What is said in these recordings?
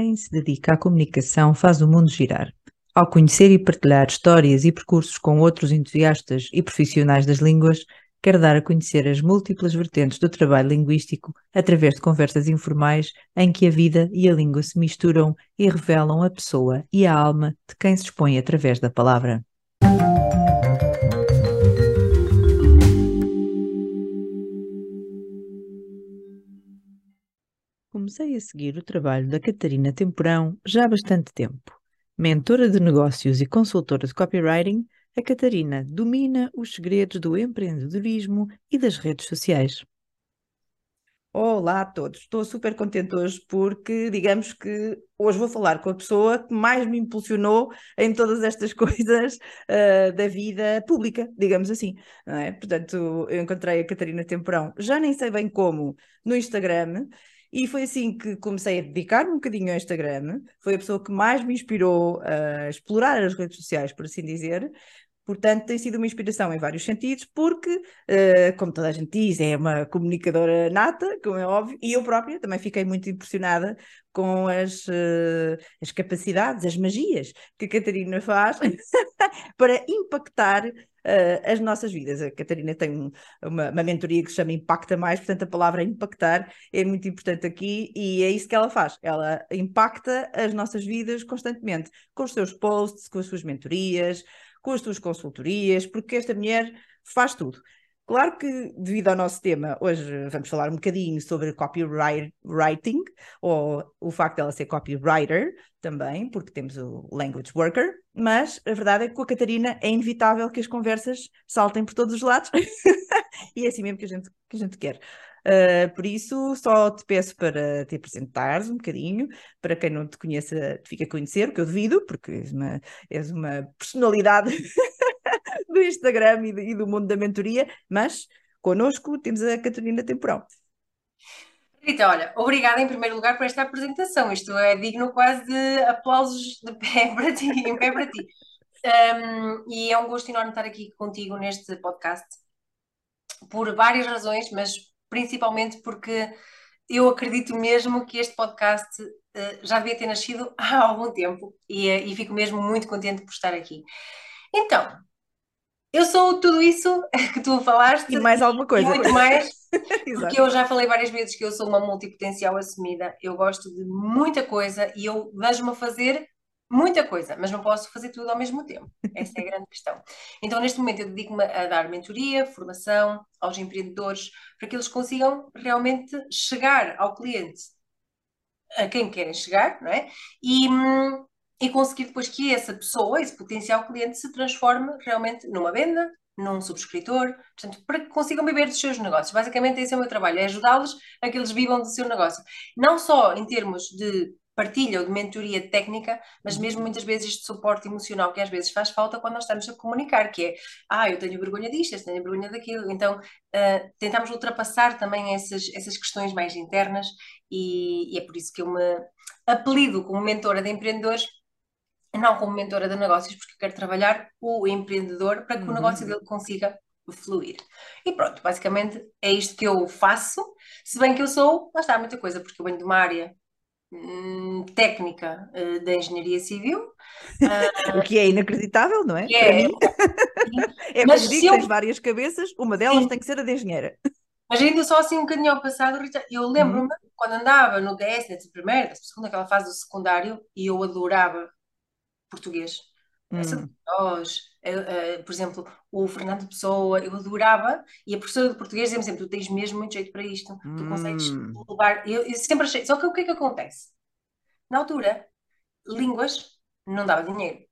quem se dedica à comunicação faz o mundo girar. Ao conhecer e partilhar histórias e percursos com outros entusiastas e profissionais das línguas, quer dar a conhecer as múltiplas vertentes do trabalho linguístico através de conversas informais em que a vida e a língua se misturam e revelam a pessoa e a alma de quem se expõe através da palavra. Comecei a seguir o trabalho da Catarina Temporão já há bastante tempo. Mentora de negócios e consultora de copywriting, a Catarina domina os segredos do empreendedorismo e das redes sociais. Olá a todos, estou super contente hoje porque, digamos que hoje vou falar com a pessoa que mais me impulsionou em todas estas coisas uh, da vida pública, digamos assim. É? Portanto, eu encontrei a Catarina Temporão, já nem sei bem como, no Instagram, e foi assim que comecei a dedicar-me um bocadinho ao Instagram. Foi a pessoa que mais me inspirou a explorar as redes sociais, por assim dizer. Portanto, tem sido uma inspiração em vários sentidos, porque, uh, como toda a gente diz, é uma comunicadora nata, como é óbvio, e eu própria também fiquei muito impressionada com as, uh, as capacidades, as magias que a Catarina faz para impactar uh, as nossas vidas. A Catarina tem um, uma, uma mentoria que se chama Impacta Mais, portanto, a palavra impactar é muito importante aqui e é isso que ela faz. Ela impacta as nossas vidas constantemente, com os seus posts, com as suas mentorias com as tuas consultorias, porque esta mulher faz tudo. Claro que, devido ao nosso tema, hoje vamos falar um bocadinho sobre copywriting, ou o facto dela ser copywriter também, porque temos o language worker, mas a verdade é que com a Catarina é inevitável que as conversas saltem por todos os lados, e é assim mesmo que a gente, que a gente quer. Uh, por isso, só te peço para te apresentares um bocadinho, para quem não te conheça, te fica a conhecer, o que eu devido, porque és uma, és uma personalidade do Instagram e, de, e, do mundo da mentoria, mas connosco temos a Catarina Temporão. Rita, olha, obrigada em primeiro lugar por esta apresentação. Isto é digno quase de aplausos de pé para ti, em pé para ti. Um, e é um gosto enorme estar aqui contigo neste podcast por várias razões, mas principalmente porque eu acredito mesmo que este podcast uh, já devia ter nascido há algum tempo e, uh, e fico mesmo muito contente por estar aqui. Então, eu sou tudo isso que tu falaste. E mais alguma coisa. Muito mais, porque eu já falei várias vezes que eu sou uma multipotencial assumida. Eu gosto de muita coisa e eu vejo-me a fazer muita coisa, mas não posso fazer tudo ao mesmo tempo. Essa é a grande questão. Então, neste momento, eu dedico-me a dar mentoria, formação aos empreendedores, para que eles consigam realmente chegar ao cliente a quem querem chegar, não é? E, e conseguir depois que essa pessoa, esse potencial cliente, se transforme realmente numa venda, num subscritor, portanto, para que consigam viver dos seus negócios. Basicamente, esse é o meu trabalho, é ajudá-los a que eles vivam do seu negócio. Não só em termos de partilha ou de mentoria técnica, mas uhum. mesmo muitas vezes este suporte emocional que às vezes faz falta quando nós estamos a comunicar, que é, ah, eu tenho vergonha disto, eu tenho vergonha daquilo. Então, uh, tentamos ultrapassar também essas, essas questões mais internas e, e é por isso que eu me apelido como mentora de empreendedores não como mentora de negócios, porque quero trabalhar o empreendedor para que uhum. o negócio dele consiga fluir. E pronto, basicamente é isto que eu faço, se bem que eu sou, lá está, muita coisa, porque eu venho de uma área técnica uh, da engenharia civil. Uh, o que é inacreditável, não é? é é mas digo, eu... tens várias cabeças, uma delas Sim. tem que ser a de engenheira. Mas ainda só assim um bocadinho ao passado, Rita, eu lembro-me uhum. quando andava no DS, na primeira, segunda, aquela fase do secundário, e eu adorava português. Essa hum. de nós, uh, por exemplo, o Fernando Pessoa, eu adorava, e a professora de português dizia-me sempre: tu tens mesmo muito jeito para isto, tu consegues hum. levar. Eu, eu, sempre achei. Só que o que é que acontece? Na altura, línguas não dava dinheiro.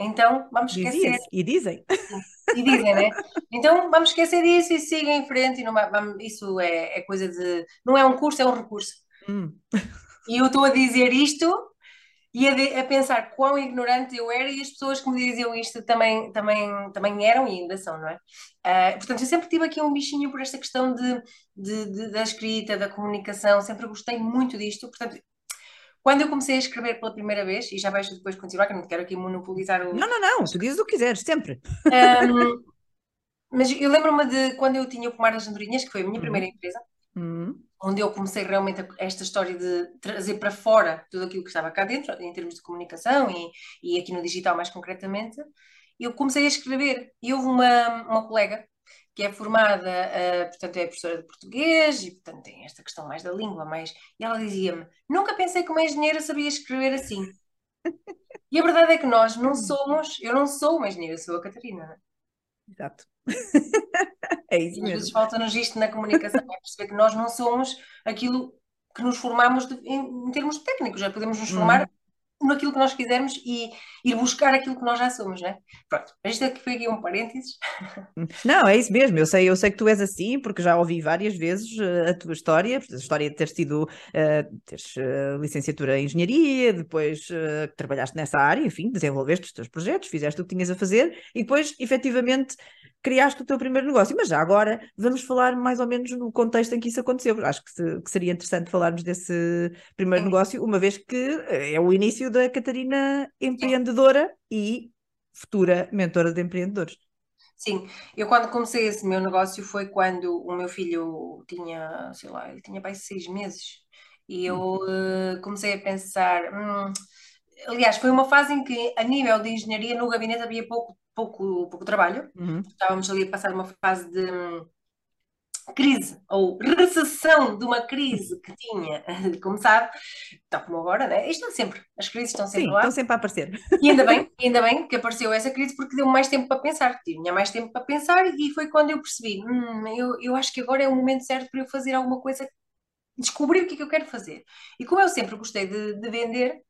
Então, vamos esquecer. E dizem. E dizem, né? Então, vamos esquecer disso e siga em frente. E não, vamos, isso é, é, coisa de. Não é um curso, é um recurso. Hum. E eu estou a dizer isto e a, de, a, pensar quão ignorante eu era e as pessoas que me diziam isto também, também, também eram e ainda são, não é? Uh, portanto, eu sempre tive aqui um bichinho por esta questão de, de, de, da escrita, da comunicação, sempre gostei muito disto. Portanto, quando eu comecei a escrever pela primeira vez, e já vejo depois continuar, que eu não quero aqui monopolizar o. Não, não, não, tu dizes o que quiseres, sempre. Um, mas eu lembro-me de quando eu tinha o Pomar das Andorinhas, que foi a minha uhum. primeira empresa. Uhum onde eu comecei realmente esta história de trazer para fora tudo aquilo que estava cá dentro, em termos de comunicação e, e aqui no digital mais concretamente, eu comecei a escrever. E houve uma, uma colega que é formada, uh, portanto, é professora de português e, portanto, tem esta questão mais da língua, mais... e ela dizia-me: Nunca pensei que uma engenheira sabia escrever assim. e a verdade é que nós não somos, eu não sou uma engenheira, sou a Catarina. É? Exato. é isso mesmo. Às vezes falta-nos isto na comunicação, é perceber que nós não somos aquilo que nos formamos de, em, em, termos técnicos, já podemos nos formar hum naquilo que nós quisermos e ir buscar aquilo que nós já somos, não é? Pronto, isto aqui foi aqui um parênteses. Não, é isso mesmo, eu sei, eu sei que tu és assim, porque já ouvi várias vezes uh, a tua história, a história de teres tido, uh, teres uh, licenciatura em engenharia, depois trabalhaste nessa área, enfim, desenvolveste os teus projetos, fizeste o que tinhas a fazer e depois, efetivamente, criaste o teu primeiro negócio. Mas já agora vamos falar mais ou menos no contexto em que isso aconteceu. Acho que, se, que seria interessante falarmos desse primeiro negócio, uma vez que é o início da Catarina empreendedora e futura mentora de empreendedores. Sim, eu quando comecei esse meu negócio foi quando o meu filho tinha, sei lá, ele tinha mais seis meses e eu uh, comecei a pensar, hum, aliás, foi uma fase em que a nível de engenharia no gabinete havia pouco pouco, pouco trabalho. Uhum. Estávamos ali a passar uma fase de hum, crise ou recessão de uma crise que tinha começado, tal como agora, né? Isto é sempre, as crises estão sempre Sim, lá. estão sempre a aparecer. E ainda bem, ainda bem que apareceu essa crise porque deu mais tempo para pensar, tinha mais tempo para pensar e foi quando eu percebi, hum, eu, eu acho que agora é o momento certo para eu fazer alguma coisa, descobrir o que é que eu quero fazer. E como eu sempre gostei de, de vender,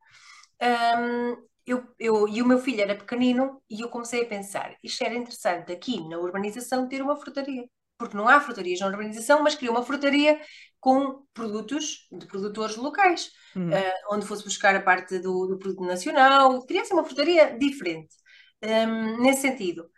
hum, eu, eu, e o meu filho era pequenino e eu comecei a pensar, isto era interessante aqui na urbanização ter uma frutaria, porque não há frutarias na urbanização, mas queria uma frutaria com produtos de produtores locais, uhum. uh, onde fosse buscar a parte do, do produto nacional, queria ser uma frutaria diferente, um, nesse sentido.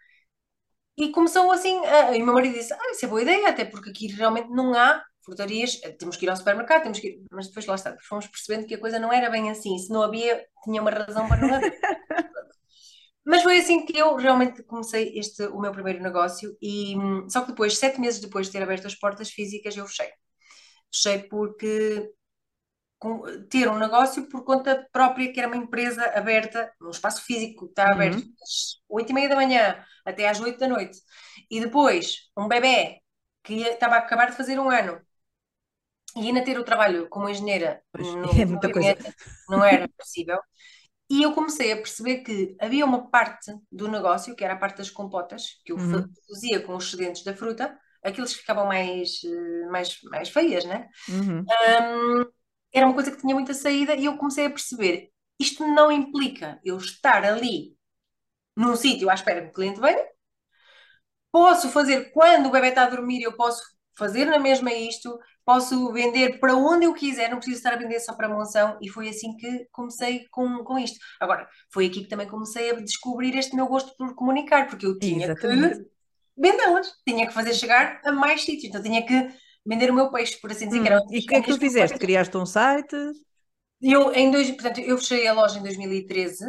E começou assim, uh, e o meu marido disse, ah, isso é boa ideia, até porque aqui realmente não há frutarias, eh, temos que ir ao supermercado, temos que ir... mas depois lá está, fomos percebendo que a coisa não era bem assim, se não havia, tinha uma razão para não haver. mas foi assim que eu realmente comecei este, o meu primeiro negócio e só que depois, sete meses depois de ter aberto as portas físicas, eu fechei. Fechei porque ter um negócio por conta própria, que era uma empresa aberta, um espaço físico que está aberto uhum. das 8 e meia da manhã até às 8 da noite, e depois um bebê que estava a acabar de fazer um ano e ainda ter o trabalho como engenheira no, é muita coisa. não era possível. E eu comecei a perceber que havia uma parte do negócio, que era a parte das compotas, que eu uhum. fazia com os excedentes da fruta, aqueles que ficavam mais, eh, mais, mais feias, né? Uhum. Um, era uma coisa que tinha muita saída e eu comecei a perceber, isto não implica eu estar ali num sítio à espera que o cliente venha, posso fazer quando o bebê está a dormir, eu posso fazer na mesma isto, posso vender para onde eu quiser, não preciso estar a vender só para a monção, e foi assim que comecei com, com isto. Agora, foi aqui que também comecei a descobrir este meu gosto por comunicar, porque eu tinha Exatamente. que vendê-las, tinha que fazer chegar a mais sítios, então tinha que vender o meu peixe, por assim dizer. Hum, e o que é que tu fizeste? Criaste um site? Eu, em dois, portanto, eu fechei a loja em 2013,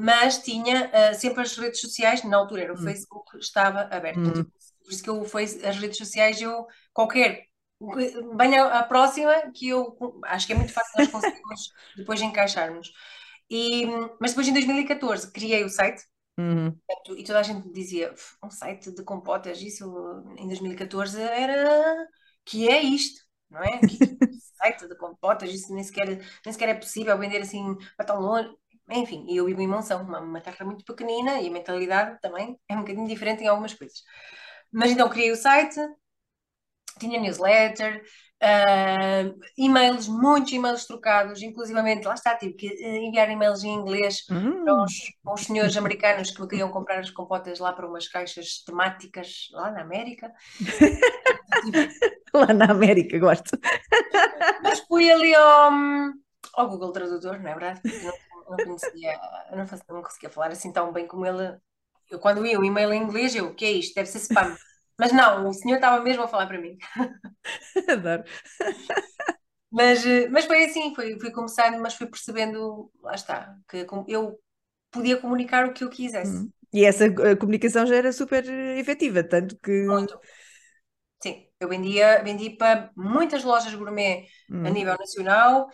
mas tinha uh, sempre as redes sociais, na altura era o hum. Facebook, estava aberto. Hum. Por isso que eu foi as redes sociais, eu qualquer venha a próxima que eu acho que é muito fácil nós conseguirmos depois encaixarmos. E, mas depois em 2014 criei o site uhum. e toda a gente dizia um site de compotas, isso em 2014 era que é isto, não é? Que, site de compotas, isso nem sequer, nem sequer é possível vender assim para tão longe. Enfim, eu vivo em Monção, uma, uma terra muito pequenina e a mentalidade também é um bocadinho diferente em algumas coisas. Mas então criei o site, tinha newsletter, uh, e-mails, muitos e-mails trocados, inclusivamente, lá está, tive que uh, enviar e-mails em inglês hum. para, para, os, senhores americanos que me queriam comprar as compotas lá para umas caixas temáticas lá na América. lá na América, gosto. Mas fui ali ao, ao Google Tradutor, não é verdade? não, não conhecia, não, não conseguia falar assim tão bem como ele. Eu, quando vi o e-mail em inglês, eu, o que é isto? Deve ser spam. Mas não, o senhor estava mesmo a falar para mim. Adoro. Mas, eh, mas foi assim, fui, fui começando, mas fui percebendo, lá está, que eu podia comunicar o que eu quisesse. Hum. E essa comunicação já era super efetiva, tanto que. Muito. Sim, eu vendia, vendi para muitas lojas gourmet a nível nacional,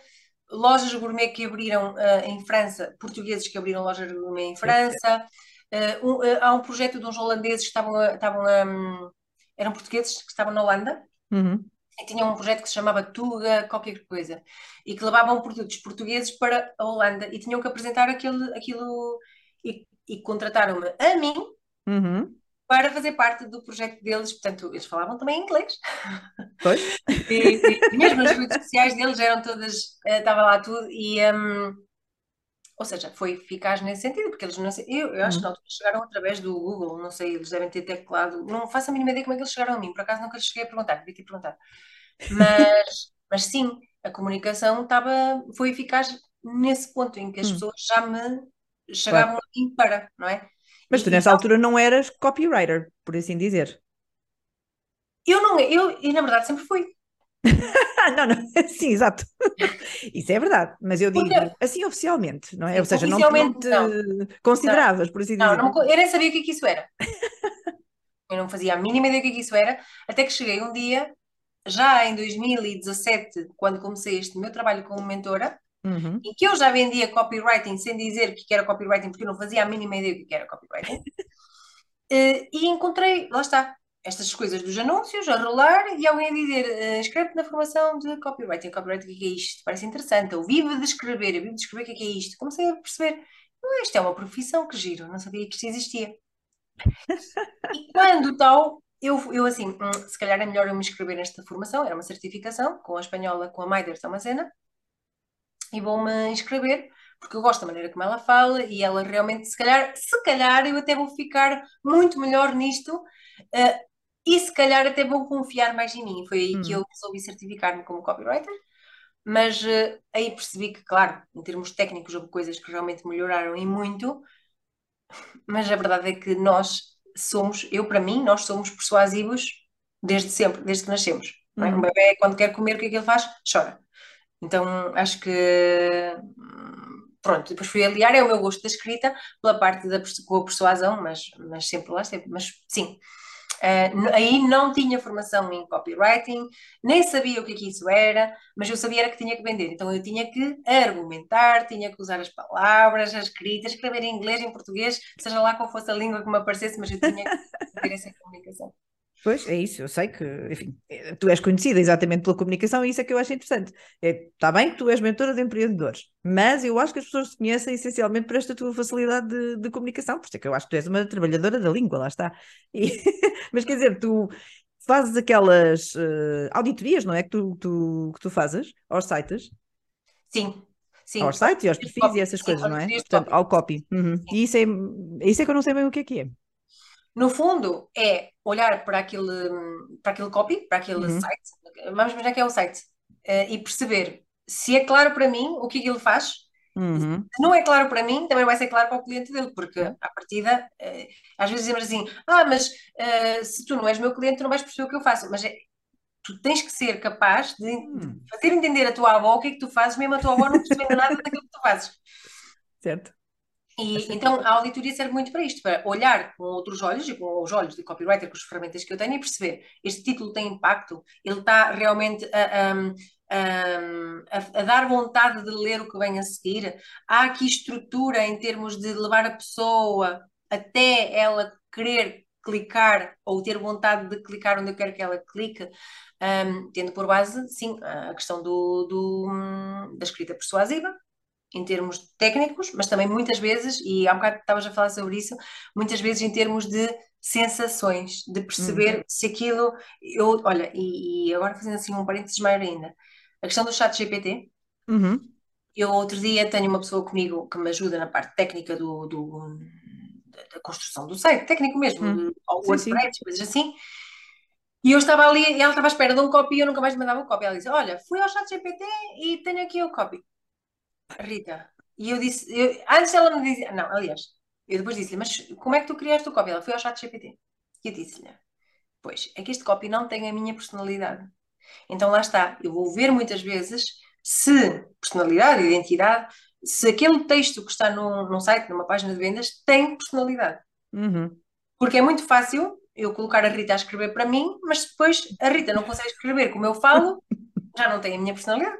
lojas gourmet que abriram uh, em França, portugueses que abriram lojas gourmet em França. Uh, um, uh, há um projeto de uns holandeses que estavam, a, estavam a, um, eram portugueses que estavam na Holanda uhum. e tinham um projeto que se chamava Tuga qualquer coisa e que levavam produtos portugueses para a Holanda e tinham que apresentar aquele, aquilo e, e contrataram-me a mim uhum para fazer parte do projeto deles. Portanto, eles falavam também inglês. Pois. e, e, mesmo as redes sociais deles eram todas, estava eh, lá tudo e. Um, ou seja, foi eficaz nesse sentido, porque eles não sei, eu, eu acho que uhum. não, chegaram através do Google, não sei, eles devem ter teclado, não faço a mínima ideia como é que eles chegaram a mim, por acaso nunca lhes cheguei a perguntar, devia ter perguntado. Mas, mas sim, a comunicação estava, foi eficaz nesse ponto em que as hum. pessoas já me chegavam claro. a mim para, não é? Mas tu nessa então, altura não eras copywriter, por assim dizer. Eu não, eu, e na verdade sempre fui. não, não, sim, exato. Isso é verdade, mas eu digo Porque, assim oficialmente, não é? Ou seja, não, não te não. consideravas, por assim dizer. Não, eu nem sabia o que, é que isso era. eu não fazia a mínima ideia do que, é que isso era, até que cheguei um dia, já em 2017, quando comecei este meu trabalho como mentora, Uhum. em que eu já vendia copywriting sem dizer que era copywriting, porque eu não fazia a mínima ideia do que era copywriting. uh, e encontrei, lá está, estas coisas dos anúncios a rolar e alguém a dizer inscreve-te na formação de copywriting. Copywriting, o que é, é isto? Parece interessante. Eu vivo de escrever, eu vivo de escrever o que é, é isto. Comecei a perceber, oh, isto é uma profissão que giro, não sabia que isto existia. e quando tal, eu, eu assim, hum, se calhar é melhor eu me inscrever nesta formação, era uma certificação com a espanhola, com a Maider Tomazena, e vou-me inscrever, porque eu gosto da maneira como ela fala e ela realmente, se calhar, se calhar eu até vou ficar muito melhor nisto uh, e se calhar até vou confiar mais em mim. Foi aí hum. que eu resolvi certificar-me como copywriter, mas uh, aí percebi que, claro, em termos técnicos houve coisas que realmente melhoraram e muito, mas a verdade é que nós somos, eu para mim, nós somos persuasivos desde sempre, desde que nascemos. Hum. Um bebê, quando quer comer, o que é que ele faz? Chora. Então acho que pronto, depois fui aliar, é o meu gosto da escrita pela parte da com a persuasão, mas, mas sempre lá sempre, mas sim. Uh, aí não tinha formação em copywriting, nem sabia o que, é que isso era, mas eu sabia que tinha que vender. Então eu tinha que argumentar, tinha que usar as palavras, a escrita, escrever em inglês, em português, seja lá qual fosse a língua que me aparecesse, mas eu tinha que ter essa comunicação. Pois, é isso, eu sei que, enfim, eh, tu és conhecida exatamente pela comunicação e isso é que eu acho interessante. Está é, bem que tu és mentora de empreendedores, mas eu acho que as pessoas te conhecem essencialmente por esta tua facilidade de, de comunicação, por isso é que eu acho que tu és uma trabalhadora da língua, lá está. E, mas quer dizer, tu fazes aquelas uh, auditorias, não é? Que tu, tu, que tu fazes aos sites? Sim, Sim. Aos sites e aos perfis e essas sim, coisas, não é? Portanto, ao copy. Uhum. E isso é, isso é que eu não sei bem o que é que é. No fundo, é olhar para aquele, para aquele copy, para aquele uhum. site, vamos imaginar que é o site, uh, e perceber se é claro para mim o que é que ele faz. Uhum. Se não é claro para mim, também vai ser claro para o cliente dele, porque à partida, uh, às vezes dizemos assim: ah, mas uh, se tu não és meu cliente, tu não vais perceber o que eu faço. Mas é, tu tens que ser capaz de uhum. fazer entender a tua avó o que é que tu fazes, mesmo a tua avó não percebendo nada daquilo que tu fazes. Certo. E, então a auditoria serve muito para isto, para olhar com outros olhos e com os olhos de copywriter, com as ferramentas que eu tenho e perceber este título tem impacto, ele está realmente a, a, a, a, dar vontade de ler o que vem a seguir. Há aqui estrutura em termos de levar a pessoa até ela querer clicar ou ter vontade de clicar onde eu quero que ela clique, um, tendo por base, sim, a questão do, do, da escrita persuasiva, em termos técnicos, mas também muitas vezes, e há um bocado estavas a falar sobre isso, muitas vezes em termos de sensações, de perceber uhum. se aquilo. Eu, olha, e, e, agora fazendo assim um parênteses maior ainda, a questão do chat GPT. Uhum. Eu outro dia tenho uma pessoa comigo que me ajuda na parte técnica do, do da construção do site, técnico mesmo, uhum. ou WordPress, coisas assim. E eu estava ali, e ela estava à espera de um copy e eu nunca mais mandava um copy. Ela disse: Olha, fui ao chat GPT e tenho aqui o copy. Rita, e eu disse, eu, antes ela me dizia, não, aliás, eu depois disse-lhe, mas como é que tu criaste o copy? Ela foi ao chat GPT. E eu disse-lhe, pois, é que este copy não tem a minha personalidade. Então lá está, eu vou ver muitas vezes se personalidade, identidade, se aquele texto que está num, num site, numa página de vendas, tem personalidade. Uhum. Porque é muito fácil eu colocar a Rita a escrever para mim, mas depois a Rita não consegue escrever como eu falo, já não tem a minha personalidade.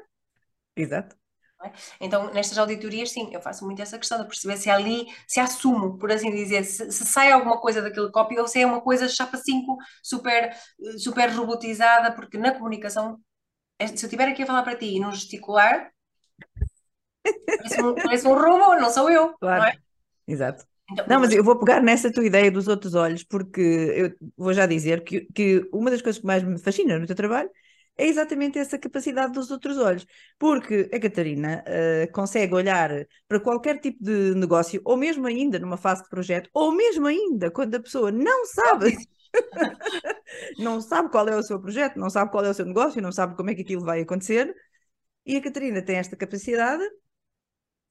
Exato. É? Então, nestas auditorias, sim, eu faço muito essa questão de perceber se ali, se assumo, por assim dizer, se, se sai alguma coisa daquele copy ou se é uma coisa chapa 5, super, super robotizada, porque na comunicação, é, se eu estiver aqui a falar para ti e não gesticular, parece um, parece um robô, não sou eu, claro. não é? Exato. Então, não, mas eu vou pegar nessa tua ideia dos outros olhos, porque eu vou já dizer que, que uma das coisas que mais me fascina no teu trabalho é exatamente essa capacidade dos outros olhos. Porque a Catarina uh, consegue olhar para qualquer tipo de negócio, ou mesmo ainda numa fase de projeto, ou mesmo ainda quando a pessoa não sabe. não sabe qual é o seu projeto, não sabe qual é o seu negócio, não sabe como é que aquilo vai acontecer. E a Catarina tem esta capacidade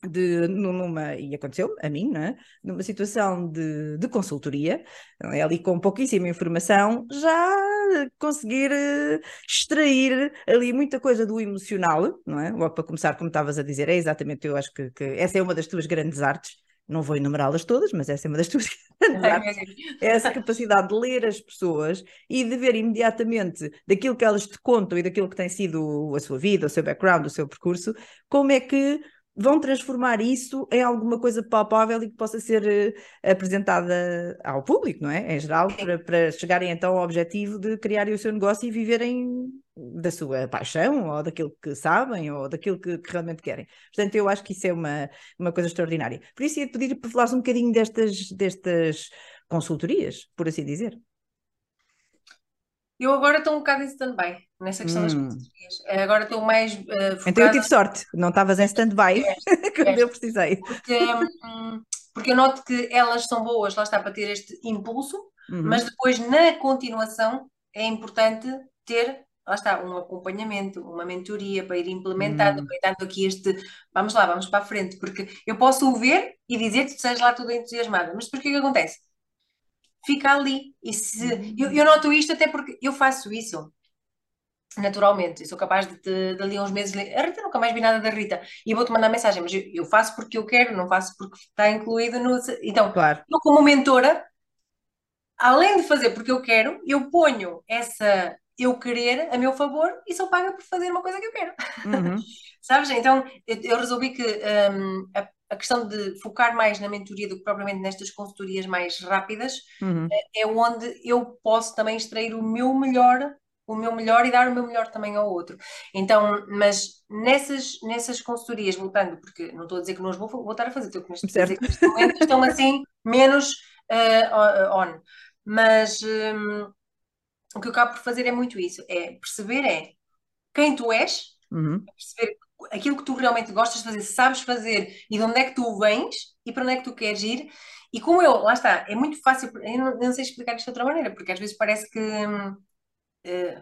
de, numa, e aconteceu a mim, né? numa situação de, de consultoria, é? ali com pouquíssima informação, já conseguir uh, extrair ali muita coisa do emocional, não é? Logo para começar, como estavas a dizer, é exatamente, eu acho que, que essa é uma das tuas grandes artes, não vou enumerá-las todas, mas essa é uma das tuas grandes artes, é essa capacidade de ler as pessoas e de ver imediatamente daquilo que elas te contam e daquilo que tem sido a sua vida, o seu background, o seu percurso, como é que vão transformar isso em alguma coisa palpável e que possa ser uh, apresentada ao público, não é? Em geral, para, para chegarem então ao objetivo de criarem o seu negócio e viverem da sua paixão, ou daquilo que sabem, ou daquilo que, que, realmente querem. Portanto, eu acho que isso é uma, uma coisa extraordinária. Por isso ia pedir para falares um bocadinho destas, destas consultorias, por assim dizer. Eu agora estou um bocado em stand-by nessa questão hum. das consultorias. Agora estou mais uh, Então eu tive sorte, não estavas em stand-by quando eu precisei. Porque, um, porque eu noto que elas são boas, lá está, para ter este impulso, uhum. mas depois na continuação é importante ter, lá está, um acompanhamento, uma mentoria para ir implementando, uhum. para ir dando aqui este, vamos lá, vamos para a frente, porque eu posso o ver e dizer que tu sejas lá tudo entusiasmada, mas depois o que é que acontece? fica ali. E se, eu, eu noto isto até porque eu faço isso naturalmente. Eu sou capaz de, de, de ali uns meses. A Rita nunca mais vi nada da Rita e vou-te mandar mensagem, mas eu, eu, faço porque eu quero, não faço porque está incluído no. Então, claro. eu, como mentora, além de fazer porque eu quero, eu ponho essa eu querer a meu favor e sou paga por fazer uma coisa que eu quero. Uhum. Sabes? Então, eu, eu resolvi que um, a a questão de focar mais na mentoria do que propriamente nestas consultorias mais rápidas uhum. é, é onde eu posso também extrair o meu melhor o meu melhor e dar o meu melhor também ao outro. Então, mas nessas, nessas consultorias, voltando, porque não estou a dizer que não os vou voltar a fazer, estou a dizer que neste momento estão assim menos uh, on. Mas um, o que eu acabo por fazer é muito isso, é perceber é quem tu és, uhum. perceber aquilo que tu realmente gostas de fazer, sabes fazer e de onde é que tu vens e para onde é que tu queres ir. E como eu, lá está, é muito fácil, eu não, não sei explicar isto de outra maneira, porque às vezes parece que. Uh,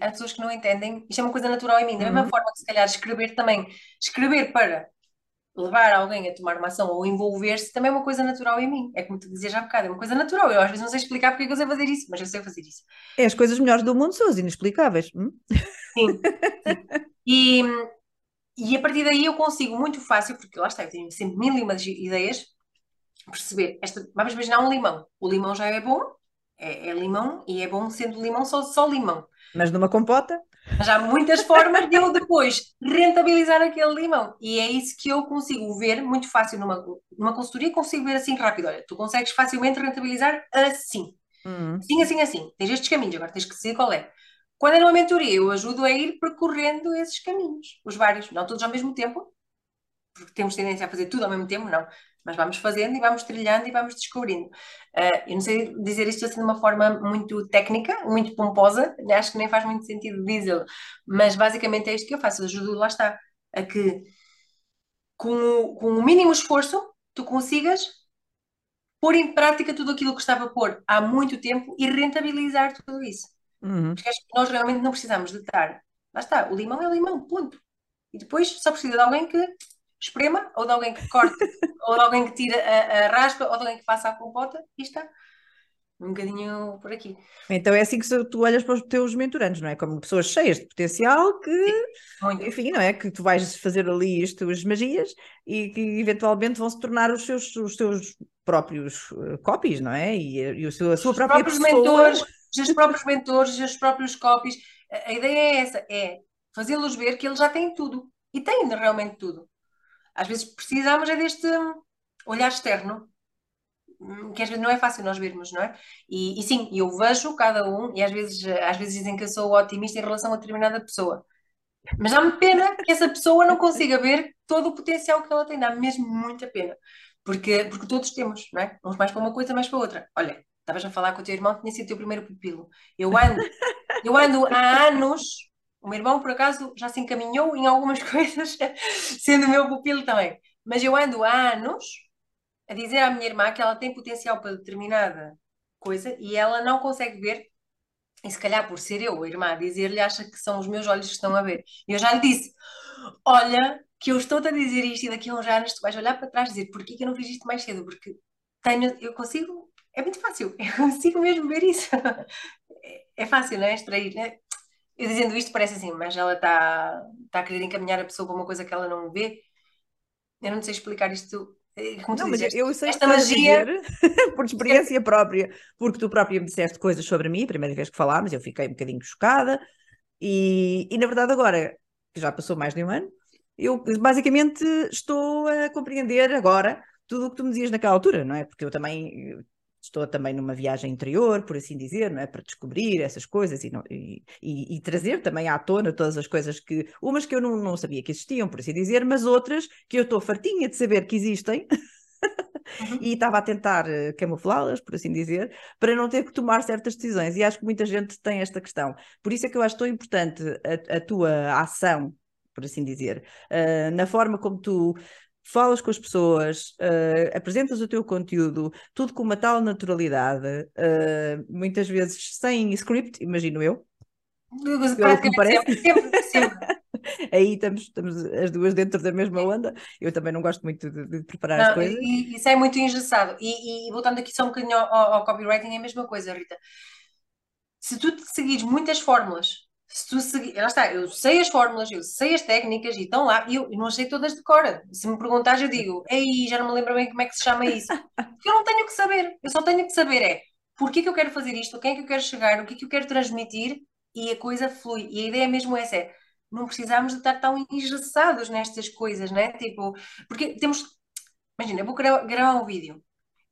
há pessoas que não entendem, isto é uma coisa natural em mim, da mesma uhum. forma que se calhar escrever também, escrever para levar alguém a tomar uma ação ou envolver-se também é uma coisa natural em mim. É como tu dizias há bocado, é uma coisa natural. Eu às vezes não sei explicar porque é que eu sei fazer isso, mas eu sei fazer isso. É as coisas melhores do mundo são as inexplicáveis. Hum? Sim. sim. E, e a partir daí eu consigo muito fácil, porque lá está, eu tenho sempre mil e uma ideias, perceber, esta, vamos imaginar um limão. O limão já é bom, é, é limão, e é bom sendo limão só, só limão. Mas numa compota? Mas há muitas formas de eu depois rentabilizar aquele limão. E é isso que eu consigo ver muito fácil numa, numa consultoria, consigo ver assim rápido. Olha, tu consegues facilmente rentabilizar assim. Uhum. Assim, assim, assim. Tens estes caminhos, agora tens que decidir qual é. Quando é numa mentoria, eu ajudo a ir percorrendo esses caminhos, os vários, não todos ao mesmo tempo, porque temos tendência a fazer tudo ao mesmo tempo, não. Mas vamos fazendo e vamos trilhando e vamos descobrindo. Uh, eu não sei dizer isto assim de uma forma muito técnica, muito pomposa, acho que nem faz muito sentido dizê-lo, mas basicamente é isto que eu faço, eu ajudo, lá está, a que com o, com o mínimo esforço tu consigas pôr em prática tudo aquilo que estava a pôr há muito tempo e rentabilizar tudo isso. Uhum. Porque acho que nós realmente não precisamos de estar. Lá está, o limão é limão, ponto. E depois só precisa de alguém que esprema, ou de alguém que corte, ou de alguém que tire a, a, raspa, ou de alguém que faça a compota e está. um bocadinho por aqui. Então é assim que tu olhas para os teus mentorandos, não é? Como pessoas cheias de potencial que, Muito. enfim, não é? Que tu vais fazer ali as tuas magias e que eventualmente vão se tornar os seus, os seus próprios uh, copies, não é? E, e o seu, a sua os própria próprios pessoa... mentores, os próprios mentores, os próprios copies. A, a ideia é essa, é fazê-los ver que eles já têm tudo. E têm realmente tudo. Às vezes precisamos é deste olhar externo Hum, que às vezes não é fácil nós vermos, não é? E, e, sim, eu vejo cada um, e às vezes, às vezes dizem que eu sou otimista em relação a determinada pessoa. Mas dá-me pena que essa pessoa não consiga ver todo o potencial que ela tem, dá-me mesmo muita pena. Porque, porque todos temos, não é? Uns mais para uma coisa, mais para outra. Olha, estavas a falar com o teu irmão, tinha sido o teu primeiro pupilo. Eu ando, eu ando há anos, o meu irmão, por acaso, já se encaminhou em algumas coisas, sendo meu pupilo também. Mas eu ando há anos a dizer à minha irmã que ela tem potencial para determinada coisa e ela não consegue ver, e se calhar por ser eu, a irmã, dizer-lhe, acha que são os meus olhos que estão a ver. E eu já lhe disse: Olha, que eu estou-te a dizer isto e daqui a uns anos tu vais olhar para trás e dizer porquê que eu não fiz isto mais cedo? Porque tenho, eu consigo, é muito fácil, eu consigo mesmo ver isso. É, fácil, não é? Extrair, né? Eu dizendo isto parece assim, mas ela está tá a querer encaminhar a pessoa para uma coisa que ela não vê. Eu não sei explicar isto eh, como não, mas dizes, eu sei esta magia dizer, por experiência própria, porque tu própria me disseste coisas sobre mim, a primeira vez que falámos, eu fiquei um bocadinho chocada, e, e na verdade agora, que já passou mais de um ano, eu basicamente estou a compreender agora tudo o que tu me dizias naquela altura, não é? Porque eu também estou também numa viagem interior, por assim dizer, não é? Para descobrir essas coisas e, não, e, e, e, trazer também à tona todas as coisas que, umas que eu não, não sabia que existiam, por assim dizer, mas outras que eu estou fartinha de saber que existem. Uhum. e estava a tentar uh, camuflá-las, por assim dizer, para não ter que tomar certas decisões. E acho que muita gente tem esta questão. Por isso é que eu acho tão importante a, a tua ação, por assim dizer, uh, na forma como tu falas com as pessoas, uh, apresentas o teu conteúdo, tudo com uma tal naturalidade, uh, muitas vezes sem script, imagino eu. Que parece. Sempre, sempre. Aí estamos, estamos as duas dentro da mesma onda. Eu também não gosto muito de, de preparar não, as coisas. E, isso é muito engessado. E, e, voltando aqui só um bocadinho ao, ao copywriting, é a mesma coisa, Rita. Se tu seguires muitas fórmulas se tu seguir, lá está, eu sei as fórmulas, eu sei as técnicas e estão lá, e eu, não sei todas de cor. Se me perguntares, eu digo, ei, já não me lembro bem como é que se chama isso. Porque eu não tenho que saber, eu só tenho que saber é porquê que eu quero fazer isto, quem é que eu quero chegar, o que é que eu quero transmitir e a coisa flui. E a ideia mesmo é essa, é, não precisamos de estar tão engessados nestas coisas, né? Tipo, porque temos, imagina, eu vou gravar um vídeo,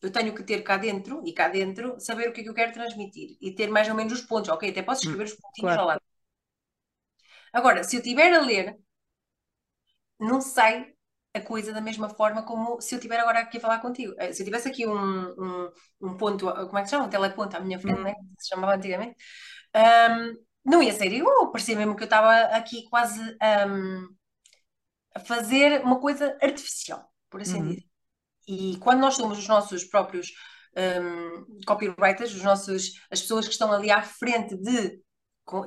eu tenho que ter cá dentro, e cá dentro, saber o que é que eu quero transmitir e ter mais ou menos os pontos. Ok, até posso escrever os pontinhos claro. ao lado. Agora, se eu estiver a ler, não sai a coisa da mesma forma como se eu estiver agora aqui a falar contigo. Eh, se eu tivesse aqui um, um, um ponto, como é que se chama? Um teleponto à minha frente, uhum. né? que se chamava antigamente, um, não ia ser igual. Parecia mesmo que eu estava aqui quase a fazer uma coisa artificial, por assim uhum. dizer. E quando nós somos os nossos próprios copywriters, os nossos, as pessoas que estão ali à frente de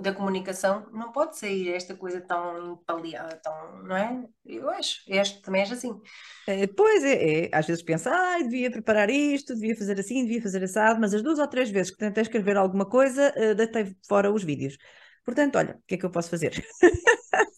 da comunicação não pode sair esta coisa tão paliada, tão, não é? Eu acho, este também és assim. É, pois é, é, às vezes pensa, ah, devia preparar isto, devia fazer assim, devia fazer assado, mas as duas ou três vezes que tentei escrever alguma coisa, uh, deitei fora os vídeos. Portanto, olha, o que é que eu posso fazer?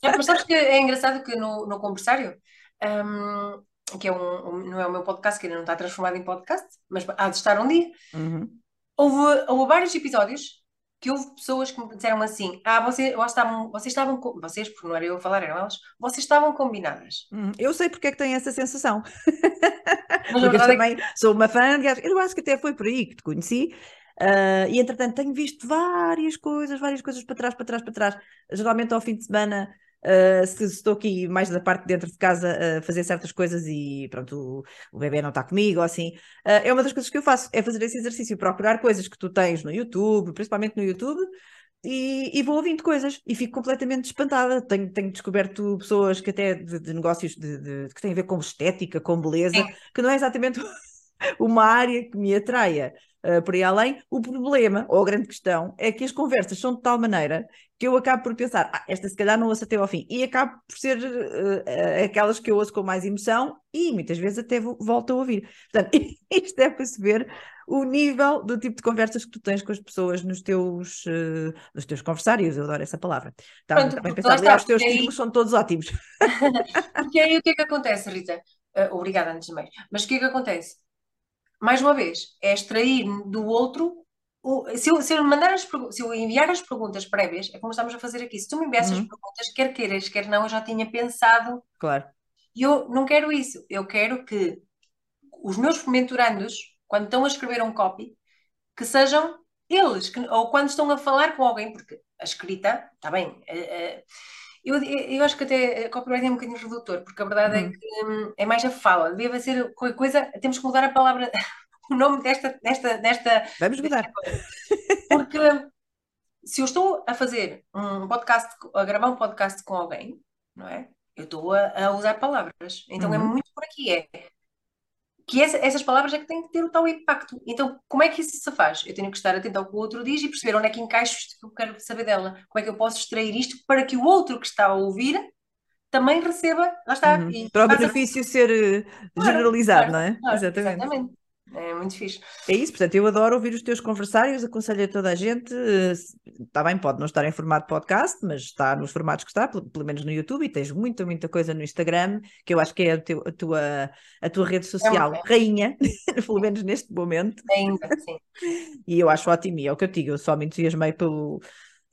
É, mas sabes que é engraçado que no, no conversário, um, que é um, um, não é o meu podcast, que ainda não está transformado em podcast, mas há de estar um dia, uhum. houve, houve vários episódios que houve pessoas que me disseram assim: Ah, vocês, estavam, vocês estavam, vocês, porque não era eu a falar, eram elas, vocês estavam combinadas. Hum, eu sei porque é que tenho essa sensação. Mas porque eu é também sou uma fã, aliás, eu acho que até foi por aí que te conheci. Uh, e entretanto tenho visto várias coisas, várias coisas para trás, para trás, para trás. Geralmente ao fim de semana Uh, se estou aqui mais da parte de dentro de casa a fazer certas coisas e pronto, o, o bebê não está comigo ou assim, uh, é uma das coisas que eu faço, é fazer esse exercício, procurar coisas que tu tens no YouTube, principalmente no YouTube, e, e, vou ouvindo coisas e fico completamente espantada. Tenho, tenho descoberto pessoas que até de, de negócios de, de, que têm a ver com estética, com beleza, que não é exatamente uma área que me atraia uh, por aí além. O problema, ou a grande questão, é que as conversas são de tal maneira que eu acabo por pensar, ah, esta se calhar não ouço até ao fim, e acabo por ser uh, aquelas que eu ouço com mais emoção e muitas vezes até volto a ouvir. Portanto, isto é perceber o nível do tipo de conversas que tu tens com as pessoas nos teus, uh, nos teus conversários, eu adoro essa palavra. Está Pronto, bem pensado. Aliás, os teus aí... títulos são todos ótimos. porque aí o que é que acontece, Rita? Uh, obrigada antes de mais. Mas o que é que acontece? Mais uma vez, é extrair do outro se eu, se eu, mandar as, se eu enviar as perguntas prévias, é como estamos a fazer aqui. Se tu me envias uhum. as perguntas, quer queiras, quer não, eu já tinha pensado. Claro. E eu não quero isso. Eu quero que os meus mentorandos, quando estão a escrever um copy, que sejam eles, que, ou quando estão a falar com alguém, porque a escrita, está bem. Uh, uh, eu, eu acho que até copyright é um bocadinho redutor, porque a verdade é uhum. é que hum, é mais a fala. Devia ser qualquer coisa, temos que mudar a palavra o nome desta, desta, desta. Vamos mudar. Porque se eu estou a fazer um podcast, a gravar um podcast com alguém, não é? Eu estou a, a usar palavras. Então é uhum. é muito por aqui. É que essa, essas palavras é que têm que ter o tal impacto. Então, como é que isso se faz? Eu tenho que estar atento ao que o outro diz e perceber onde é que encaixo isto que eu quero saber dela. Como é que eu posso extrair isto para que o outro que está a ouvir também receba, lá está. Uhum. Para o benefício ser eh, generalizado, claro, não é? Claro, exatamente. exatamente. É muito fixe. É isso, portanto, eu adoro ouvir os teus conversários, aconselho a toda a gente. Está bem, pode não estar em formato podcast, mas está nos formatos que está, pelo, pelo menos no YouTube, e tens muita, muita coisa no Instagram, que eu acho que é a, teu, a tua, a tua rede social é rainha, pelo menos neste momento. Ainda, sim. E eu acho ótimo, e é o que eu digo, eu só me entusiasmei pelo,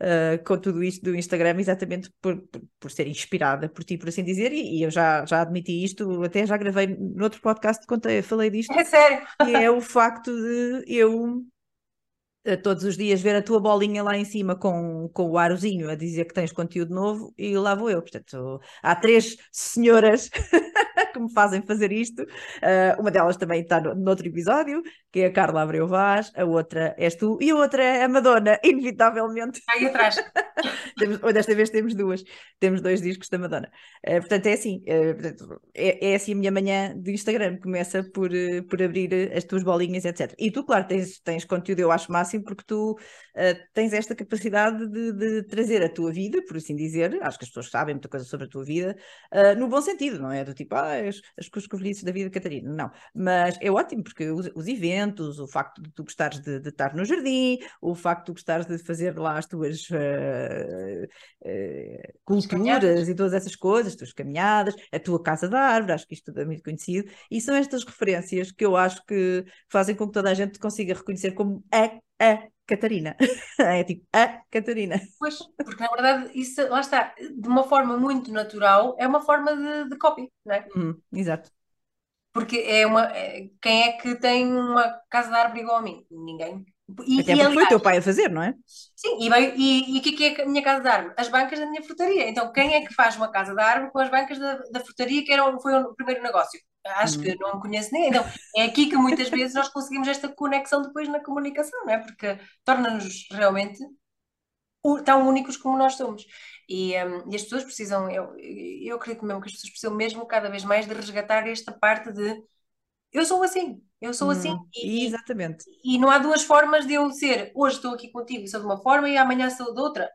uh, com tudo isto do Instagram, exatamente por, por, por, ser inspirada por ti, por assim dizer, e, e, eu já, já admiti isto, até já gravei no outro podcast, contei, falei disto. É sério? E é o facto de eu todos os dias ver a tua bolinha lá em cima com, com o arozinho a dizer que tens conteúdo novo e lá vou eu. Portanto, há três senhoras que me fazem fazer isto. Uh, uma delas também está no, outro episódio, que é a Carla Abreu Vaz, a outra és tu e a outra é a Madonna, inevitavelmente. Aí atrás. temos, desta vez temos duas, temos dois discos da Madonna. Uh, portanto, é assim, uh, portanto, é, é, assim a minha manhã do Instagram, começa por, por abrir as tuas bolinhas, etc. E tu, claro, tens, tens conteúdo, eu acho máximo, porque tu tens esta capacidade de, de, trazer a tua vida, por assim dizer, acho que as pessoas sabem muita coisa sobre a tua vida, no bom sentido, não é? Do tipo, ah, as, as cuscovelhices da vida Catarina, não. Mas é ótimo, porque os, os eventos, o facto de tu gostares de, de, estar no jardim, o facto de tu gostares de fazer lá as tuas uh, uh, culturas e todas essas coisas, as tuas caminhadas, a tua casa da árvore, acho que isto é muito conhecido, e são estas referências que eu acho que fazem com que toda a gente consiga reconhecer como a, a Catarina. é tipo, a Catarina. Pois, porque na verdade isso, lá está, de uma forma muito natural, é uma forma de, de copy, não é? Uhum, exato. Porque é uma. É, quem é que tem uma casa de árvore igual a mim? Ninguém. E, Até porque aliás, foi o teu pai a fazer, não é? Sim, e, e, e o que é, é a minha casa de árvore? As bancas da minha frutaria. Então, quem é que faz uma casa de árvore com as bancas da, da frutaria, que era, foi o primeiro negócio? Acho uhum. que não conheço ninguém. Então, é aqui que muitas vezes nós conseguimos esta conexão depois na comunicação, não é? Porque torna-nos realmente tão únicos como nós somos. E, um, e as pessoas precisam, eu, eu acredito mesmo que as pessoas precisam mesmo cada vez mais de resgatar esta parte de eu sou assim, eu sou assim. Hum, e, exatamente. E, e não há duas formas de eu ser, hoje estou aqui contigo e sou de uma forma e amanhã sou de outra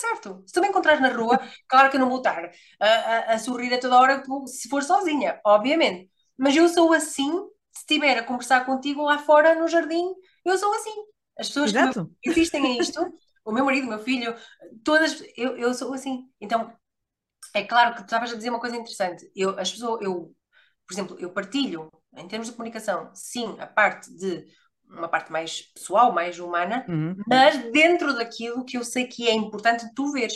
certo. Se tu me encontrares na rua, claro que eu não vou estar a, a, a, sorrir a toda hora se for sozinha, obviamente. Mas eu sou assim, se estiver a conversar contigo lá fora no jardim, eu sou assim. As pessoas Exato. que existem a isto, o meu marido, o meu filho, todas, eu, eu sou assim. Então, é claro que tu estavas a dizer uma coisa interessante. Eu, as pessoas, eu, por exemplo, eu partilho, em termos de comunicação, sim, a parte de uma parte mais pessoal, mais humana, uhum. mas dentro daquilo que eu sei que é importante tu veres.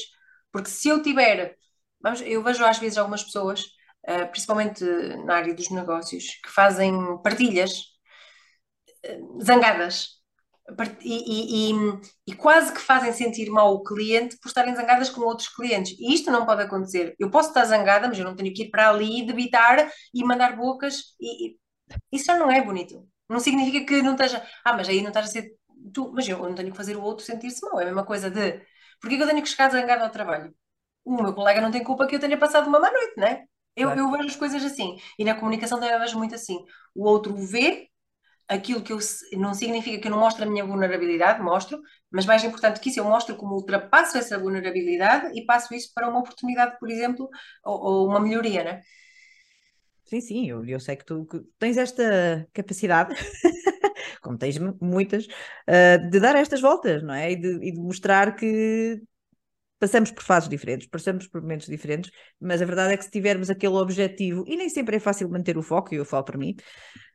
Porque se eu tiver, vamos, eu vejo às vezes algumas pessoas, uh, principalmente na área dos negócios, que fazem partilhas uh, zangadas. E, e, e, e, quase que fazem sentir mal o cliente por estarem zangadas com outros clientes. E isto não pode acontecer. Eu posso estar zangada, mas eu não tenho que ir para ali, debitar e mandar bocas. E, isso já não é bonito. Não significa que não esteja. Ah, mas aí não estás a ser tu. Mas eu não tenho que fazer o outro sentir-se mal. É a mesma coisa de. Porquê que eu tenho que chegar zangado ao trabalho? O meu colega não tem culpa que eu tenha passado uma má noite, não é? Eu, claro. eu vejo as coisas assim. E na comunicação também eu vejo muito assim. O outro vê aquilo que eu. Não significa que eu não mostro a minha vulnerabilidade, mostro, mas mais importante que isso, eu mostro como ultrapasso essa vulnerabilidade e passo isso para uma oportunidade, por exemplo, ou, ou uma melhoria, né? Sim, sim, eu, eu sei que tu que tens esta capacidade, como tens muitas, uh, de dar estas voltas, não é? E de, e de mostrar que passamos por fases diferentes, passamos por momentos diferentes, mas a verdade é que se tivermos aquele objetivo, e nem sempre é fácil manter o foco, e eu falo para mim,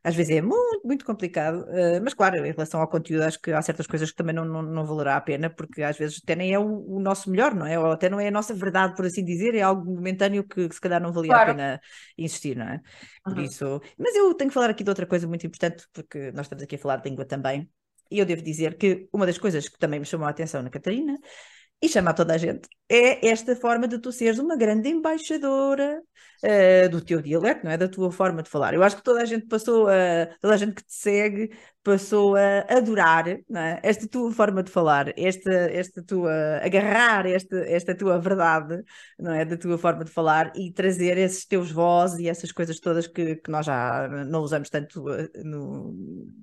às vezes é muito, muito complicado, uh, mas claro, em relação ao conteúdo, acho que há certas coisas que também não, não, não valerá a pena, porque às vezes até nem é o, o, nosso melhor, não é? Ou até não é a nossa verdade, por assim dizer, é algo momentâneo que, que se calhar não valia claro. a pena insistir, não é? Por uhum. isso, mas eu tenho que falar aqui de outra coisa muito importante, porque nós estamos aqui a falar de língua também, e eu devo dizer que uma das coisas que também me chamou a atenção na Catarina e chama toda a gente. É esta forma de tu seres uma grande embaixadora uh, do teu dialeto, não é? Da tua forma de falar. Eu acho que toda a gente passou a, toda a gente que te segue passou a adorar é? esta tua forma de falar, esta, esta tua, agarrar esta, esta tua verdade, não é? Da tua forma de falar e trazer esses teus vozes e essas coisas todas que, que nós já não usamos tanto eh, no,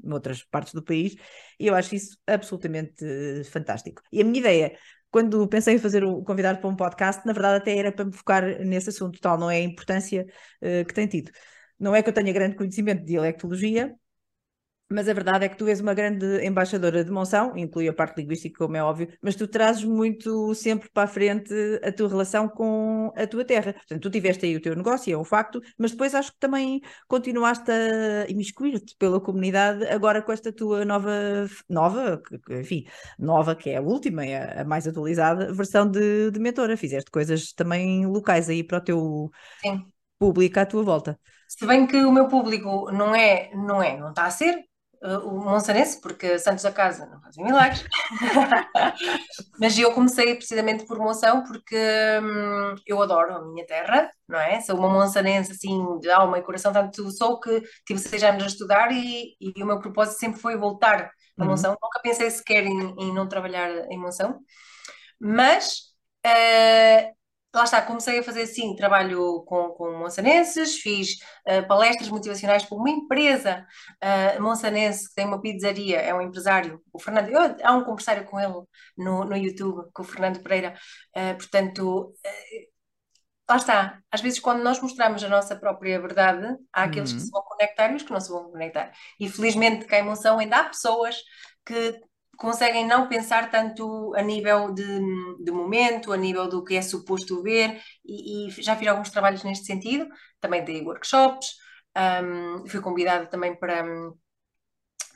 noutras partes do país. E eu acho isso absolutamente fantástico. E a minha ideia quando pensei em fazer o convidado para um podcast, na verdade até era para me focar nesse assunto, tal não é a importância uh, que tem tido. Não é que eu tenha grande conhecimento de dialectologia, mas a verdade é que tu és uma grande embaixadora de Monção, inclui a parte linguística, como é óbvio, mas tu trazes muito sempre para a frente a tua relação com a tua terra. Portanto, tu tiveste aí o teu negócio, é um facto, mas depois acho que também continuaste a imiscuir-te pela comunidade, agora com esta tua nova, nova, enfim, nova, que é a última, é a mais atualizada, versão de, de mentora. Fizeste coisas também locais aí para o teu Sim. público à tua volta. Se bem que o meu público não é, não é, não está a ser, o Monsanense, porque Santos da Casa não fazem milagres. Mas eu comecei precisamente por Monção, porque hum, eu adoro a minha terra, não é? Sou uma monsanense assim de alma e coração, tanto sou que tive seis anos a estudar e, e o meu propósito sempre foi voltar a uhum. Monção. Nunca pensei sequer em, em, não trabalhar em Monção, mas uh, lá está, comecei a fazer assim, trabalho com, com monsanenses, fiz uh, palestras motivacionais para uma empresa uh, monsanense que tem uma pizzaria, é um empresário, o Fernando, eu, há um conversário com ele no, no YouTube, com o Fernando Pereira, uh, portanto, lá está, às vezes quando nós mostramos a nossa própria verdade, há aqueles uhum. que se vão conectar e os que não se vão conectar. E felizmente cá em Monção ainda há pessoas que conseguem não pensar tanto a nível de, de momento, a nível do que é suposto ver, e, e já fiz alguns trabalhos neste sentido, também dei workshops, um, fui convidada também para,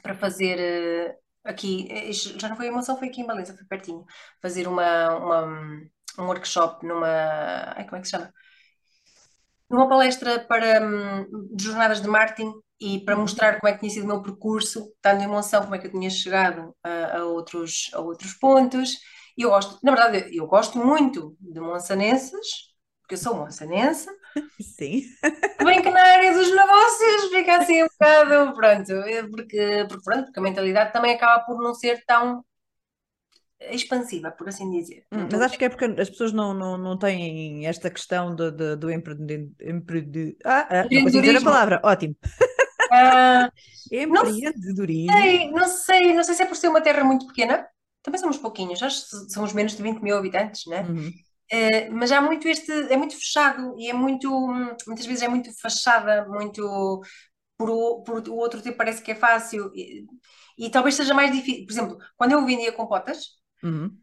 para fazer uh, aqui, eh, já não foi em foi aqui em Valença, foi pertinho, fazer uma, uma, um workshop numa, ai, como é que se chama? Numa palestra para de jornadas de marketing e para mostrar como é que tinha sido o meu percurso, estando em Monção, como é que eu tinha chegado a, a outros, a outros pontos. E eu gosto, na verdade, eu gosto muito de monsanenses, porque eu sou monsanense. Sim. Bem que na área dos negócios fica assim um bocado, pronto, porque, porque, pronto, porque a mentalidade também acaba por não ser tão expansiva, por assim dizer. Hum, mas acho que é porque as pessoas não, não, não têm esta questão de do empreendedor. Empreende... Ah, ah, não dizer a palavra, ótimo. Uh, Empreendedorismo. Não sei, não sei, não sei se é por ser uma terra muito pequena, também somos pouquinhos, acho que somos menos de 20 mil habitantes, né? Uhum. Uh, mas há muito este, é muito fechado e é muito, muitas vezes é muito fachada, muito por o, por o outro tipo parece que é fácil e, e talvez seja mais difícil. Por exemplo, quando eu vendia compotas, uhum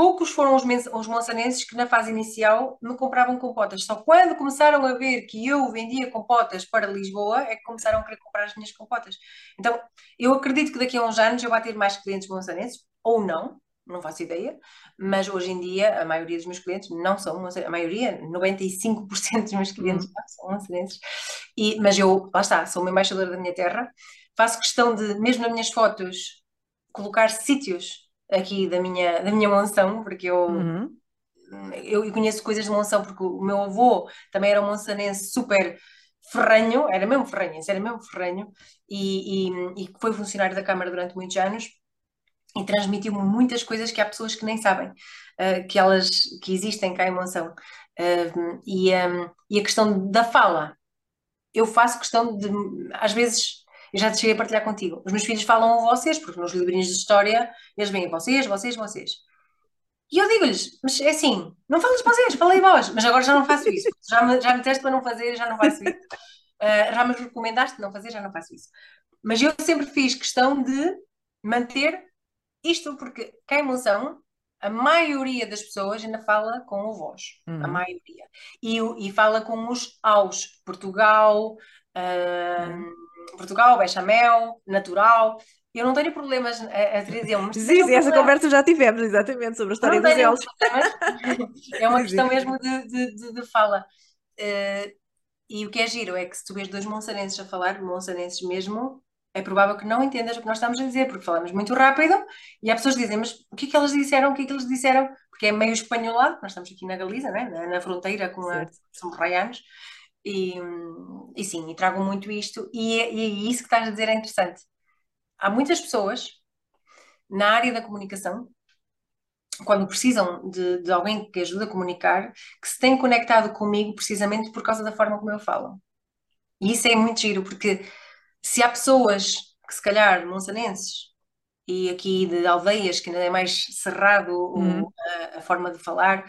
poucos foram os, os monsanenses que na fase inicial me compravam compotas. Só quando começaram a ver que eu vendia compotas para Lisboa é que começaram a querer comprar as minhas compotas. Então, eu acredito que daqui a uns anos eu vou ter mais clientes monsanenses, ou não, não faço ideia, mas hoje em dia a maioria dos meus clientes não são monsanenses, a maioria, 95% dos meus clientes uhum. não são monsanenses. E, mas eu, lá está, sou uma embaixadora da minha terra, faço questão de, mesmo nas minhas fotos, colocar sítios aqui da minha, da minha monção, porque eu, uhum. eu conheço coisas de monção, porque o meu avô também era um monsanense super ferranho, era mesmo ferranho, era mesmo ferranho, e, e, e foi funcionário da Câmara durante muitos anos, e transmitiu-me muitas coisas que há pessoas que nem sabem uh, que elas que existem cá em Monção. Uh, e, um, e a questão da fala, eu faço questão de, às vezes, eu já te cheguei a partilhar contigo. Os meus filhos falam vocês, porque nos livrinhos de história eles veem vocês, vocês, vocês. E eu digo-lhes, mas é assim, não falas vocês, falei vós, mas agora já não faço isso. Já me, já me deste para não fazer, já não faço isso. Uh, já me recomendaste não fazer, já não faço isso. Mas eu sempre fiz questão de manter isto, porque cá em Monção, a maioria das pessoas ainda fala com o vós, uhum. a maioria. E, e fala com os aos, Portugal, uh, uhum. Portugal, bechamel, natural. Eu não tenho problemas a, dizer mas Sim, sim essa conversa já tivemos, exatamente, sobre a história dos elos. é uma questão mesmo de, de, de, de fala. Uh, e o que é giro é que se tu vês dois monsanenses a falar, monsanenses mesmo, é provável que não entendas o que nós estamos a dizer, porque falamos muito rápido e há pessoas que dizem, mas o que é que elas disseram, o que é que eles disseram? Porque é meio espanholado, nós estamos aqui na Galiza, né? na, na fronteira com a São Raianos, e, e sim, e trago muito isto, e, é, e é isso que estás a dizer é interessante. Há muitas pessoas na área da comunicação, quando precisam de, de alguém que ajude a comunicar, que se têm conectado comigo precisamente por causa da forma como eu falo. E isso é muito giro, porque se há pessoas que se calhar monsanenses e aqui de aldeias que ainda é mais cerrado uhum. a, a, forma de falar,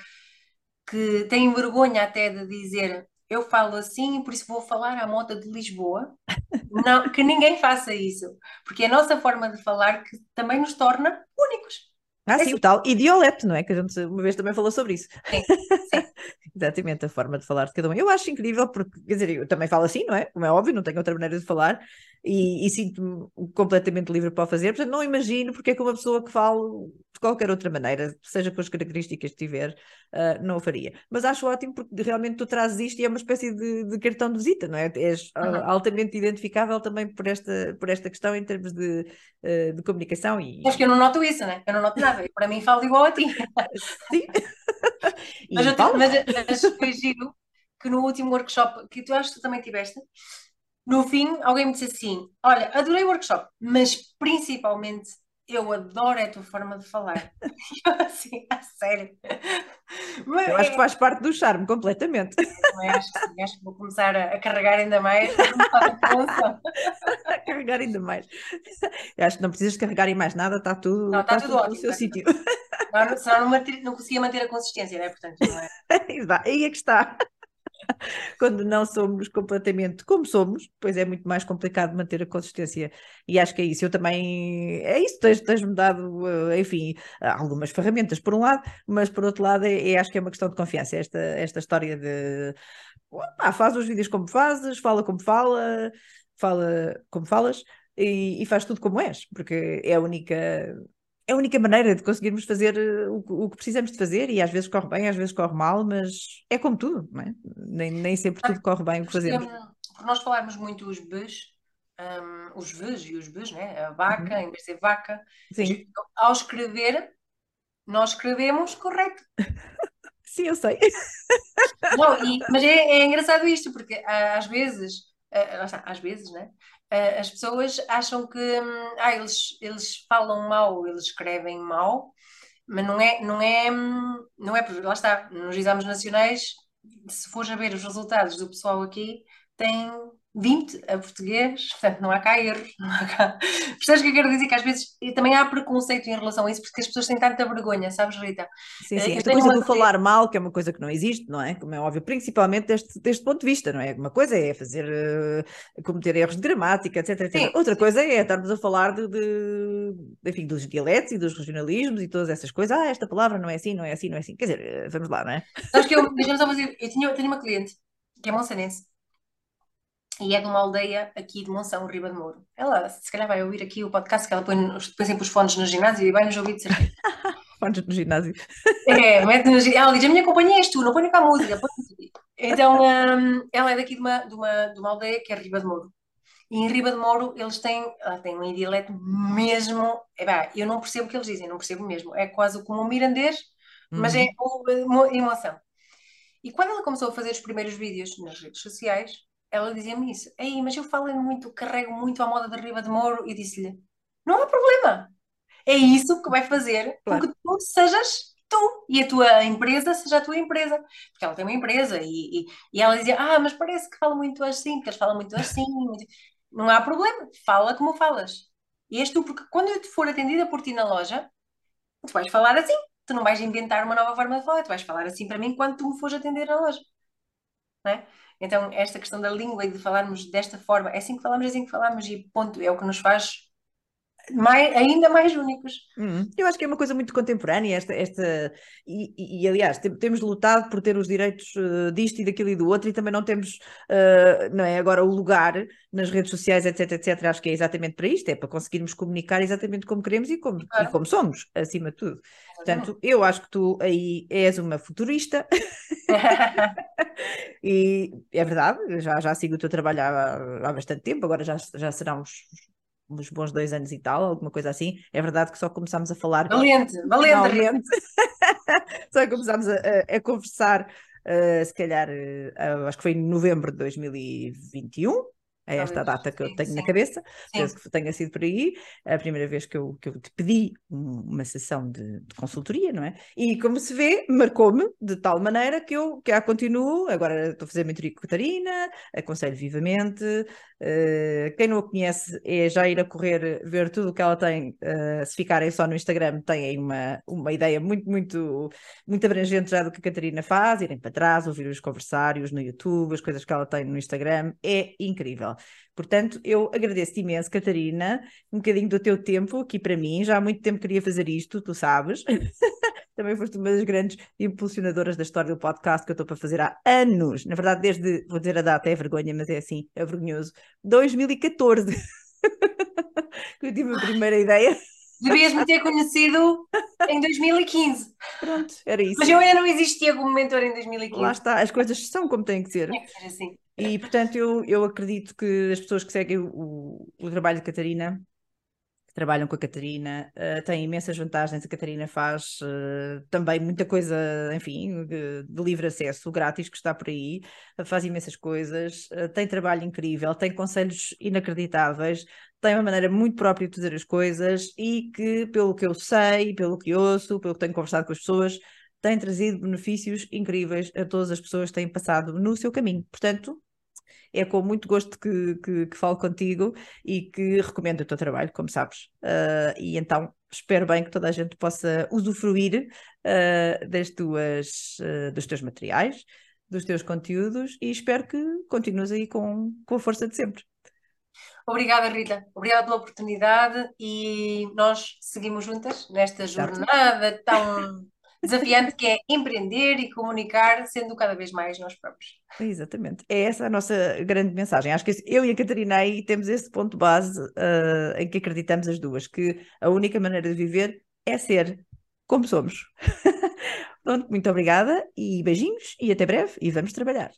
que têm vergonha até de dizer eu falo assim e por isso vou falar à moda de Lisboa. Não, que ninguém faça isso, porque é a nossa forma de falar que também nos torna únicos. Ah, é sim, o tal idioleto, não é? Que a gente uma vez também falou sobre isso. Sim, sim. Exatamente, a forma de falar de cada um. Eu acho incrível, porque, quer dizer, eu também falo assim, não é? Como é óbvio, não tenho outra maneira de falar e, e sinto-me completamente livre para o fazer. Portanto, não imagino porque é que uma pessoa que fala de qualquer outra maneira, seja com as características que tiver, uh, não o faria. Mas acho ótimo porque realmente tu trazes isto e é uma espécie de, de cartão de visita, não é? És uhum. altamente identificável também por esta, por esta questão em termos de, uh, de comunicação. E... Acho que eu não noto isso, né? Eu não noto nada. para mim falo igual a ti. Sim. mas, eu, mas, mas foi giro que no último workshop, que tu acho que tu também tiveste, no fim alguém me disse assim: Olha, adorei o workshop, mas principalmente eu adoro a tua forma de falar. eu assim, a sério. Mas, eu acho é... que faz parte do charme, completamente. Eu acho, acho que vou começar a, a carregar ainda mais. a carregar ainda mais. Eu acho que não precisas carregar em mais nada, está tudo, não, está, está tudo, tudo ótimo, no seu sítio. Não, senão não, não conseguia manter a consistência, né? Portanto, não é? Aí é que está. quando não somos completamente como somos, pois é muito mais complicado manter a consistência. E acho que é isso. Eu também. É isso, tens, tens-me dado, eh, enfim, algumas ferramentas por um lado, mas por outro lado, é, é acho que é uma questão de confiança. Esta, esta história de. Faz os vídeos como fazes, fala como fala, fala como falas. E, e faz tudo como és, porque é a única é a única maneira de conseguirmos fazer eh, o, que precisamos de fazer e às vezes corre bem, às vezes corre mal, mas é como tudo, não é? Nem, nem sempre tudo corre bem o que fazemos. Por nós falarmos muito os Bs, um, os Vs e os Bs, né? a vaca, uhum. em vez de ser vaca, Sim. ao escrever, nós escrevemos correto. Sim, eu sei. Não, e, mas é, é, engraçado isto, porque ah, às vezes, ah, às vezes, né? As pessoas acham que hum, ah, eles, eles falam mal, eles escrevem mal, mas não é, não é, hum, não é, lá está, nos exames nacionais, se fores a ver os resultados do pessoal aqui, tem 20 a português, portanto não há cá erros. Não há cá... Percebes o que eu quero dizer? Que às vezes também há preconceito em relação a isso, porque as pessoas têm tanta vergonha, sabes, Rita? Sim, sim. Esta coisa do falar mal, que é uma coisa que não existe, não é? Como é óbvio, principalmente deste, deste ponto de vista, não é? Uma coisa é fazer, uh, cometer erros de gramática, etc. etc. Sim, Outra sim. coisa é estarmos a falar de, de, enfim, dos dialetos e dos regionalismos e todas essas coisas. Ah, esta palavra não é assim, não é assim, não é assim. Quer dizer, eh, vamos lá, não é? Sabes que eu, só fazer, eu tinha, tinha uma cliente que é monsanense e é de uma aldeia aqui de Monção, Riba de Mouro. Ela, se calhar, vai ouvir aqui o podcast, que ela põe, põe sempre os fones no ginásio e vai nos ouvir de certeza. fones no ginásio. É, mete no ginásio. Ela diz: A minha companhia és tu, não ponho cá a música. Então, um, ela é daqui de uma, de, uma, de uma aldeia que é Riba de Mouro. E em Riba de Mouro eles têm, ela tem um dialeto mesmo. É, bah, eu não percebo o que eles dizem, não percebo mesmo. É quase como um mirandês, mas é uhum. emoção. E quando ela começou a fazer os primeiros vídeos nas redes sociais, ela dizia-me isso. Ei, mas eu falo muito, carrego muito à moda da Riba de Moro e disse-lhe: não há problema. É isso que vai fazer claro. com que tu sejas tu e a tua empresa seja a tua empresa. Porque ela tem uma empresa e, e, e ela dizia: Ah, mas parece que fala muito assim, porque eles falam muito assim. Não há problema, fala como falas. E és tu, porque quando eu te for atendida por ti na loja, tu vais falar assim, tu não vais inventar uma nova forma de falar, tu vais falar assim para mim quando tu me fores atender na loja. Não é? Então, esta questão da língua e de falarmos desta forma, é assim que falamos, é assim que falamos, e ponto, é o que nos faz mais, ainda mais únicos. Hum, eu acho que é uma coisa muito contemporânea esta, esta e, e, e aliás te, temos lutado por ter os direitos uh, disto e daquilo e do outro e também não temos uh, não é? Agora o lugar nas redes sociais etc etc acho que é exatamente para isto é para conseguirmos comunicar exatamente como queremos e como, claro. e como somos acima de tudo. Portanto eu acho que tu aí és uma futurista. E é verdade já já sigo o teu trabalho há, há bastante tempo agora já já serão uns uns bons dois anos e tal, alguma coisa assim. É verdade que só começámos a falar. Valente, valente. só começámos a, a, a conversar, uh, se calhar, uh, acho que foi em novembro de 2021 é esta data que eu tenho sim. na cabeça, penso que tenha sido por aí, a primeira vez que eu, que eu te pedi uma sessão de, de consultoria, não é? E como se vê, marcou-me de tal maneira que eu que a continuo, agora estou a fazer mentoria com a Catarina, aconselho vivamente, uh, quem não a conhece é já ir a correr, ver tudo o que ela tem, uh, se ficarem só no Instagram, têm uma, uma ideia muito, muito, muito abrangente já do que a Catarina faz, irem para trás, ouvir os conversários no YouTube, as coisas que ela tem no Instagram, é incrível. Portanto, eu agradeço-te imenso, Catarina, um bocadinho do teu tempo aqui para mim. Já há muito tempo queria fazer isto, tu sabes. Também foste uma das grandes impulsionadoras da história do podcast que eu estou para fazer há anos. Na verdade, desde, vou dizer a data, é vergonha, mas é assim, é vergonhoso. 2014. que eu tive a primeira ideia. Devias-me ter conhecido em 2015. Pronto, era isso. Mas eu ainda não existia como mentor em 2015. Lá está, as coisas são como têm que ser. Tem que ser assim. E, portanto, eu, eu acredito que as pessoas que seguem o, o trabalho de Catarina, que trabalham com a Catarina, uh, têm imensas vantagens. A Catarina faz uh, também muita coisa, enfim, de, de, livre acesso, grátis, que está por aí, uh, faz imensas coisas, tem trabalho incrível, tem conselhos inacreditáveis, tem uma maneira muito própria de fazer as coisas e que, pelo que eu sei, pelo que ouço, pelo que tenho conversado com as pessoas, tem trazido benefícios incríveis a todas as pessoas que têm passado no seu caminho. Portanto, é com muito gosto que, que, que falo contigo e que recomendo o teu trabalho, como sabes. Uh, e então espero bem que toda a gente possa usufruir uh, das tuas, uh, dos teus materiais, dos teus conteúdos e espero que continues aí com, com a força de sempre. Obrigada, Rita. Obrigada pela oportunidade e nós seguimos juntas nesta jornada tão desafiante que é empreender e comunicar, sendo cada vez mais nós próprios. Exatamente. É essa a nossa grande mensagem. Acho que eu e a Catarina aí temos esse ponto base uh, em que acreditamos as duas, que a única maneira de viver é ser como somos. Pronto, muito obrigada e beijinhos e até breve e vamos trabalhar.